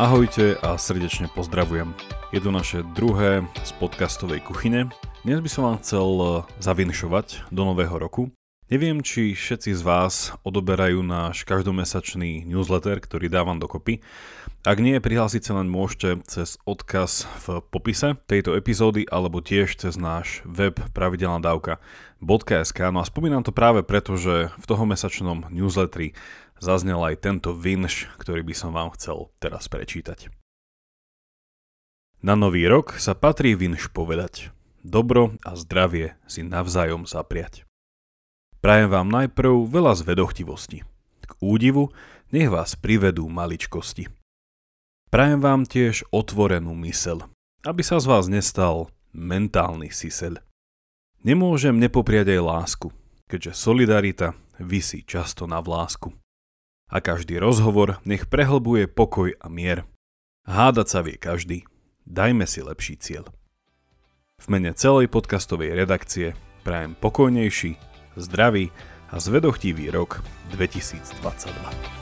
Ahojte a srdečne pozdravujem. Je to naše druhé z podcastovej kuchyne. Dnes by som vám chcel eh, zavinšovať do nového roku. Neviem, či všetci z vás odoberajú náš každomesačný newsletter, ktorý dávam dokopy. Ak nie, prihlásiť sa len môžete cez odkaz v popise tejto epizódy alebo tiež cez náš web pravidelná dávka.sk. No a spomínam to práve preto, že v toho mesačnom newsletteri zaznel aj tento vinš, ktorý by som vám chcel teraz prečítať. Na nový rok sa patrí vinš povedať. Dobro a zdravie si navzájom zapriať. Prajem vám najprv veľa zvedochtivosti. K údivu nech vás privedú maličkosti. Prajem vám tiež otvorenú mysel, aby sa z vás nestal mentálny sisel. Nemôžem nepopriať aj lásku, keďže solidarita vysí často na vlásku a každý rozhovor nech prehlbuje pokoj a mier. Hádať sa vie každý. Dajme si lepší cieľ. V mene celej podcastovej redakcie prajem pokojnejší, zdravý a zvedochtivý rok 2022.